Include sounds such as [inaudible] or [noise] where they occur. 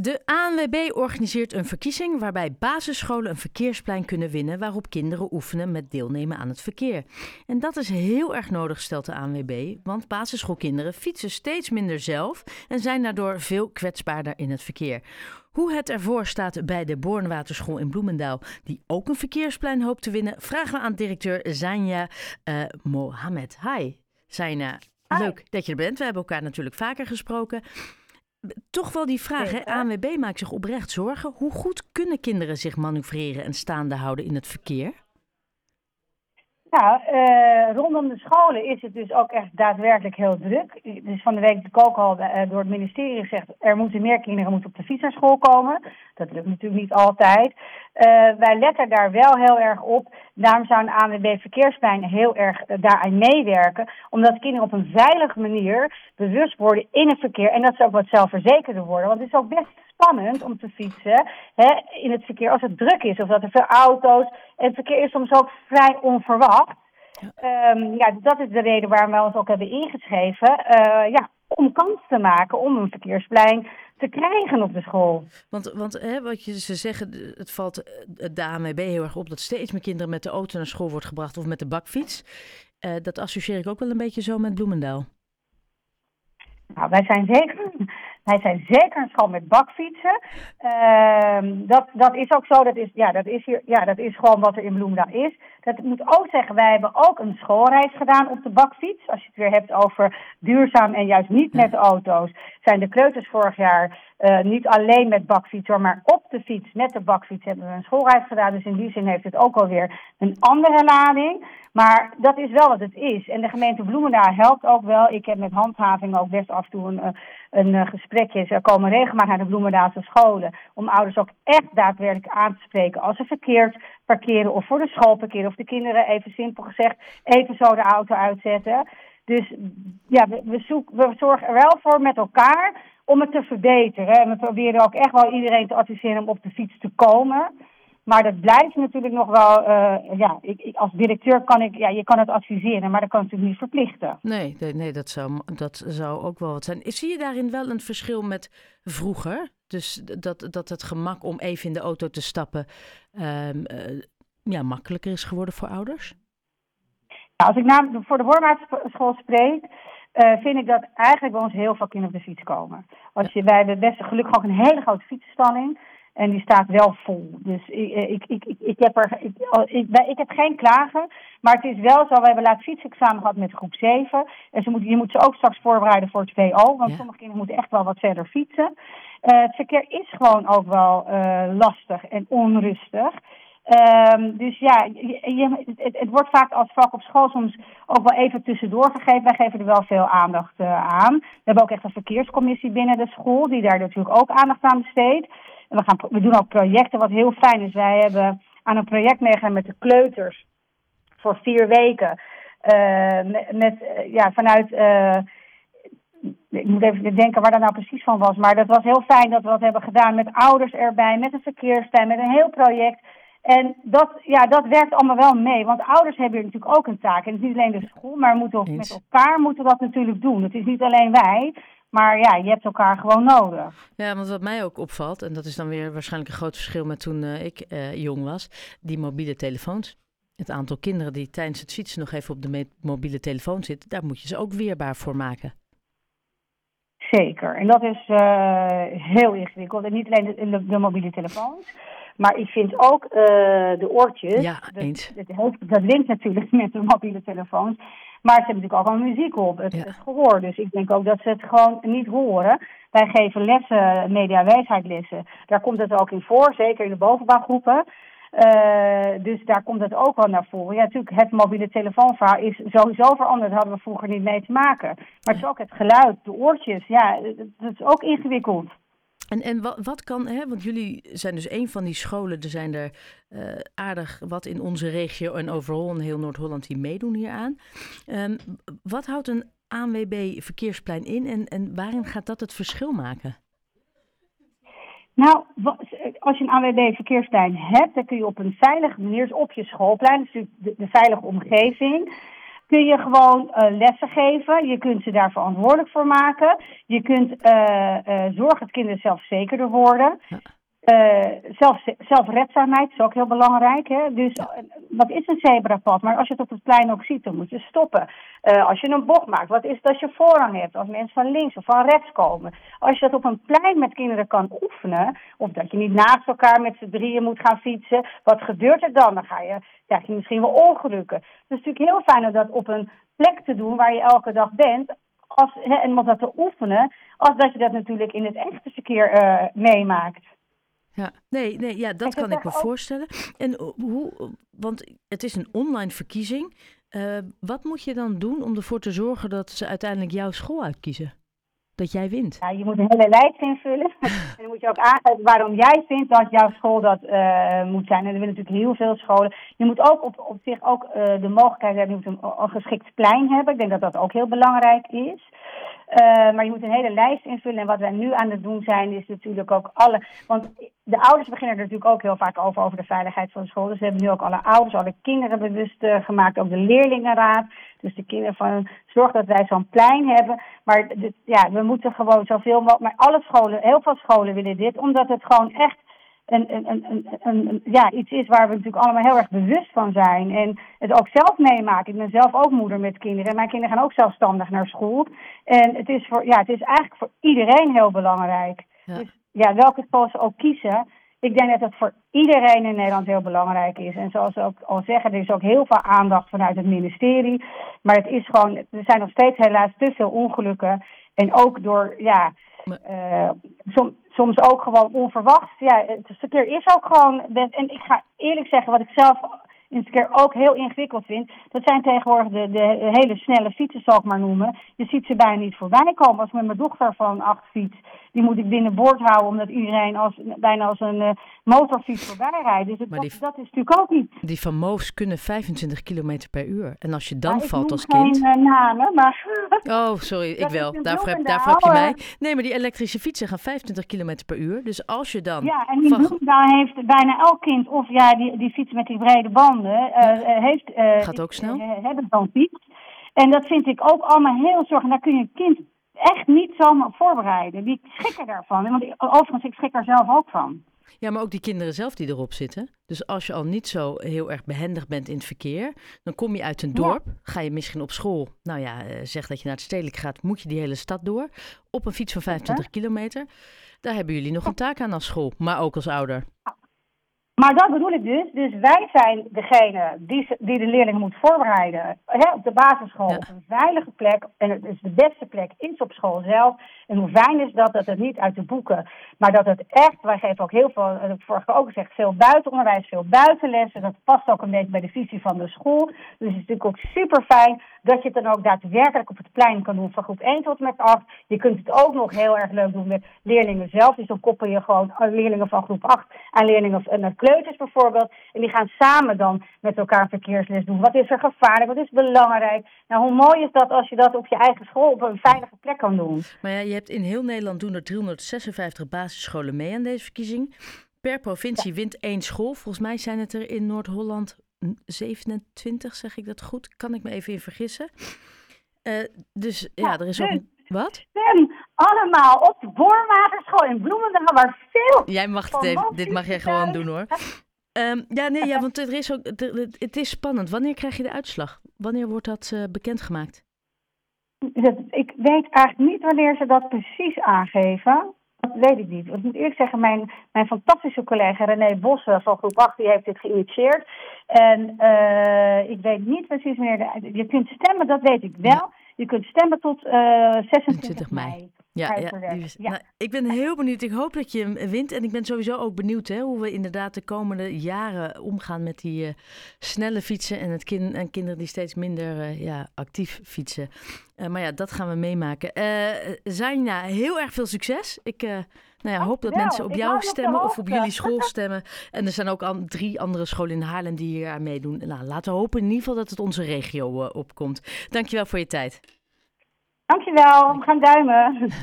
De ANWB organiseert een verkiezing waarbij basisscholen een verkeersplein kunnen winnen waarop kinderen oefenen met deelnemen aan het verkeer. En dat is heel erg nodig, stelt de ANWB, want basisschoolkinderen fietsen steeds minder zelf en zijn daardoor veel kwetsbaarder in het verkeer. Hoe het ervoor staat bij de Bornwaterschool in Bloemendaal, die ook een verkeersplein hoopt te winnen, vragen we aan directeur Zanja uh, Mohamed. Hi, Zanja. Leuk dat je er bent. We hebben elkaar natuurlijk vaker gesproken. Toch wel die vraag, hè? ANWB maakt zich oprecht zorgen. Hoe goed kunnen kinderen zich manoeuvreren en staande houden in het verkeer? Nou, uh, rondom de scholen is het dus ook echt daadwerkelijk heel druk. Dus van de week ik ook al uh, door het ministerie gezegd... er moeten meer kinderen moeten op de fiets naar school komen. Dat lukt natuurlijk niet altijd. Uh, wij letten daar wel heel erg op. Daarom zou een ANWB Verkeersplein heel erg daaraan meewerken. Omdat kinderen op een veilige manier bewust worden in het verkeer. En dat ze ook wat zelfverzekerder worden. Want het is ook best spannend om te fietsen hè, in het verkeer als het druk is. Of dat er veel auto's. En het verkeer is soms ook vrij onverwacht. Ja, um, ja dat is de reden waarom wij ons ook hebben ingeschreven. Uh, ja, om kans te maken om een verkeersplein te krijgen op de school. Want, want hè, wat je, ze zeggen, het valt de AMB heel erg op dat steeds meer kinderen met de auto naar school wordt gebracht of met de bakfiets. Uh, dat associeer ik ook wel een beetje zo met Bloemendaal. Nou, wij zijn zeker wij zijn zeker een school met bakfietsen. Uh, dat, dat is ook zo. Dat is, ja, dat, is hier, ja, dat is gewoon wat er in Bloemendaal is. Dat moet ook zeggen, wij hebben ook een schoolreis gedaan op de bakfiets. Als je het weer hebt over duurzaam en juist niet met auto's. Zijn de kleuters vorig jaar uh, niet alleen met bakfietsen, maar op de fiets met de bakfiets hebben we een schoolreis gedaan. Dus in die zin heeft het ook alweer een andere lading. Maar dat is wel wat het is. En de gemeente Bloemendaal helpt ook wel. Ik heb met handhaving ook best af en toe een, eh, een, een gesprekje. Ze komen regelmatig naar de Bloemendaalse scholen. Om ouders ook echt daadwerkelijk aan te spreken als ze verkeerd parkeren of voor de school parkeren. Of de kinderen, even simpel gezegd, even zo de auto uitzetten. Dus ja, we, we, we zorgen er wel voor met elkaar om het te verbeteren. En we proberen ook echt wel iedereen te adviseren om op de fiets te komen. Maar dat blijft natuurlijk nog wel, uh, ja, ik, ik, als directeur kan ik, ja, je kan het adviseren, maar dat kan natuurlijk niet verplichten. Nee, nee, nee dat, zou, dat zou ook wel wat zijn. Zie je daarin wel een verschil met vroeger? Dus dat, dat het gemak om even in de auto te stappen um, uh, ja, makkelijker is geworden voor ouders? Nou, als ik namelijk voor de Wormaatschool spreek, uh, vind ik dat eigenlijk bij ons heel veel kinderen op de fiets komen. Als je, wij hebben best gelukkig ook een hele grote fietsspanning. En die staat wel vol. Dus ik, ik, ik, ik, ik heb, er, ik, ik, ik, heb geen klagen. Maar het is wel zo, we hebben laatst fietsexamen gehad met groep 7. En ze moeten, je moet ze ook straks voorbereiden voor 2O. Want ja. sommige kinderen moeten echt wel wat verder fietsen. Uh, het verkeer is gewoon ook wel uh, lastig en onrustig. Um, dus ja, het, wordt vaak als vak op school soms ook wel even tussendoor gegeven. Wij geven er wel veel aandacht uh, aan. We hebben ook echt een verkeerscommissie binnen de school die daar natuurlijk ook aandacht aan besteedt. En we, gaan, we doen ook projecten, wat heel fijn is. Wij hebben aan een project meegegaan met de kleuters voor vier weken. Met, ja, vanuit ik moet even denken waar dat nou precies van was. Maar dat was heel fijn dat we dat hebben gedaan met ouders erbij, met een verkeerstuin, met een heel project. En dat, ja, dat werkt allemaal wel mee. Want ouders hebben hier natuurlijk ook een taak. En het is niet alleen de school, maar we moeten met elkaar moeten dat natuurlijk doen. Het is niet alleen wij. Maar ja, je hebt elkaar gewoon nodig. Ja, want wat mij ook opvalt, en dat is dan weer waarschijnlijk een groot verschil met toen uh, ik uh, jong was, die mobiele telefoons. Het aantal kinderen die tijdens het fietsen nog even op de mobiele telefoon zitten, daar moet je ze ook weerbaar voor maken. Zeker, en dat is uh, heel ingewikkeld. En niet alleen de, de, de mobiele telefoons. Maar ik vind ook uh, de oortjes. Ja, eens. Dat, dat, dat linkt natuurlijk met de mobiele telefoons. Maar ze hebben natuurlijk ook al muziek op, het, ja. het, gehoor. Dus ik denk ook dat ze het gewoon niet horen. Wij geven lessen, mediawijsheidlessen. Daar komt het ook in voor, zeker in de bovenbouwgroepen. Uh, dus daar komt het ook wel naar voren. Ja, natuurlijk, het mobiele telefoonverhaal is sowieso veranderd. Daar hadden we vroeger niet mee te maken. Maar het is ook het geluid, de oortjes. Ja, dat is ook ingewikkeld. En, en wat, wat kan, hè, want jullie zijn dus een van die scholen, er zijn er uh, aardig wat in onze regio en overal in heel Noord-Holland die meedoen hieraan. Um, wat houdt een ANWB verkeersplein in en, en waarin gaat dat het verschil maken? Nou, als je een ANWB verkeersplein hebt, dan kun je op een veilige manier, dus op je schoolplein, dus de, de veilige omgeving, kun je gewoon uh, lessen geven. Je kunt ze daar verantwoordelijk voor maken. Je kunt uh, zorgen dat kinderen zelfzekerder worden. Uh, zelf, zelfredzaamheid is ook heel belangrijk. Hè? Dus wat is een zebrapad? Maar als je het op het plein ook ziet, dan moet je stoppen. Uh, als je een bocht maakt, wat is het als je voorrang hebt? Als mensen van links of van rechts komen. Als je dat op een plein met kinderen kan oefenen, of dat je niet naast elkaar met z'n drieën moet gaan fietsen, wat gebeurt er dan? Dan ga je, krijg je misschien wel ongelukken. Het is natuurlijk heel fijn om dat op een plek te doen waar je elke dag bent. Als, hè, en om dat te oefenen, als dat je dat natuurlijk in het echte verkeer uh, meemaakt. Ja, nee, nee ja, dat kan ik me voorstellen. En hoe, want het is een online verkiezing. Uh, wat moet je dan doen om ervoor te zorgen dat ze uiteindelijk jouw school uitkiezen? Dat jij wint? Ja, je moet een hele lijst invullen. [laughs] en dan moet je ook aangeven waarom jij vindt dat jouw school dat uh, moet zijn. En er willen natuurlijk heel veel scholen. Je moet ook op, op zich ook uh, de mogelijkheid hebben, je moet een, een geschikt plein hebben. Ik denk dat dat ook heel belangrijk is. Uh, maar je moet een hele lijst invullen. En wat wij nu aan het doen zijn, is natuurlijk ook alle. Want de ouders beginnen er natuurlijk ook heel vaak over, over de veiligheid van de school. Dus we hebben nu ook alle ouders, alle kinderen bewust uh, gemaakt. Ook de leerlingenraad. Dus de kinderen van zorg dat wij zo'n plein hebben. Maar ja, we moeten gewoon zoveel mogelijk. Maar alle scholen, heel veel scholen willen dit, omdat het gewoon echt een, een, een, een, ja, iets is waar we natuurlijk allemaal heel erg bewust van zijn. En het ook zelf meemaken. Ik ben zelf ook moeder met kinderen. En mijn kinderen gaan ook zelfstandig naar school. En het is, voor, ja, het is eigenlijk voor iedereen heel belangrijk. Ja. Dus ja, welke school ze ook kiezen. Ik denk dat het voor iedereen in Nederland heel belangrijk is. En zoals ze ook al zeggen, er is ook heel veel aandacht vanuit het ministerie. Maar het is gewoon, er zijn nog steeds helaas te veel ongelukken. En ook door, ja, uh, som, soms ook gewoon onverwacht. Ja, het verkeer is ook gewoon. En ik ga eerlijk zeggen, wat ik zelf in het keer ook heel ingewikkeld vind. Dat zijn tegenwoordig de, de hele snelle fietsen, zal ik maar noemen. Je ziet ze bijna niet voorbij komen. Als ik met mijn dochter van acht fiets, die moet ik binnenboord houden, omdat iedereen als, bijna als een uh, motorfiets voorbij rijdt. Dus het, dat, dat, is natuurlijk ook niet. Die van Moos kunnen 25 km per uur. En als je dan valt als kind. Geen uh, namen, maar. Oh, sorry, ik wel. Daarvoor heb, daarvoor heb je mij. Nee, maar die elektrische fietsen gaan 25 km per uur. Dus als je dan. Ja, en die van... heeft bijna elk kind, of ja, die, die fiets met die brede uh, heeft. Gaat ook snel. hebben dan fiets. En dat vind ik ook allemaal heel zorg. En daar kun je een kind echt niet zomaar voorbereiden. Die schrikken daarvan. Want overigens, ik schrik er zelf ook van. Ja, maar ook die kinderen zelf die erop zitten. Dus als je al niet zo heel erg behendig bent in het verkeer, dan kom je uit een dorp, ga je misschien op school. Nou ja, zeg dat je naar het stedelijk gaat, moet je die hele stad door. Op een fiets van 25 kilometer. Daar hebben jullie nog een taak aan als school, maar ook als ouder. Maar dat bedoel ik dus. Dus wij zijn degene die, die de leerlingen moet voorbereiden hè, op de basisschool. Op een veilige plek. En het is de beste plek is op school zelf. En hoe fijn is dat, dat het niet uit de boeken. Maar dat het echt, wij geven ook heel veel, dat heb ik vorige ook gezegd, veel buitenonderwijs, veel buitenlessen. Dat past ook een beetje bij de visie van de school. Dus het is natuurlijk ook super fijn dat je het dan ook daadwerkelijk op het plein kan doen van groep 1 tot en met 8. Je kunt het ook nog heel erg leuk doen met leerlingen zelf. Dus dan koppel je gewoon leerlingen van groep 8 aan leerlingen van kleuters bijvoorbeeld. En die gaan samen dan met elkaar verkeersles doen. Wat is er gevaarlijk? Wat is belangrijk? Nou, hoe mooi is dat als je dat op je eigen school op een veilige plek kan doen? Maar ja, je hebt in heel Nederland doen er 356 basisscholen mee aan deze verkiezing. Per provincie wint één school. Volgens mij zijn het er in Noord-Holland 27, zeg ik dat goed? Kan ik me even in vergissen? Uh, dus ja, ja, er is ook... Een... Wat? Stem allemaal op de in Bloemendaal, waar veel... Jij mag het even, dit mag jij gewoon doen hoor. Um, ja, nee, ja, want er is ook, het is spannend. Wanneer krijg je de uitslag? Wanneer wordt dat uh, bekendgemaakt? Ik weet eigenlijk niet wanneer ze dat precies aangeven. Dat weet ik niet. Ik moet eerlijk zeggen, mijn, mijn fantastische collega René Bossen van groep 8 die heeft dit geïnitieerd. En uh, ik weet niet precies. De, je kunt stemmen, dat weet ik wel. Je kunt stemmen tot uh, 26 mei. Ja, ja, ja. Nou, ik ben heel benieuwd. Ik hoop dat je hem wint. En ik ben sowieso ook benieuwd hè, hoe we inderdaad de komende jaren omgaan met die uh, snelle fietsen en, het kind, en kinderen die steeds minder uh, ja, actief fietsen. Uh, maar ja, dat gaan we meemaken. Zaina, heel erg veel succes. Ik nou ja, hoop dat mensen op jou stemmen of op jullie school [laughs] stemmen. En er zijn ook al drie andere scholen in Haarlem die hier aan meedoen. Nou, laten we hopen in ieder geval dat het onze regio opkomt. Dankjewel voor je tijd. Dankjewel, we gaan duimen. [laughs]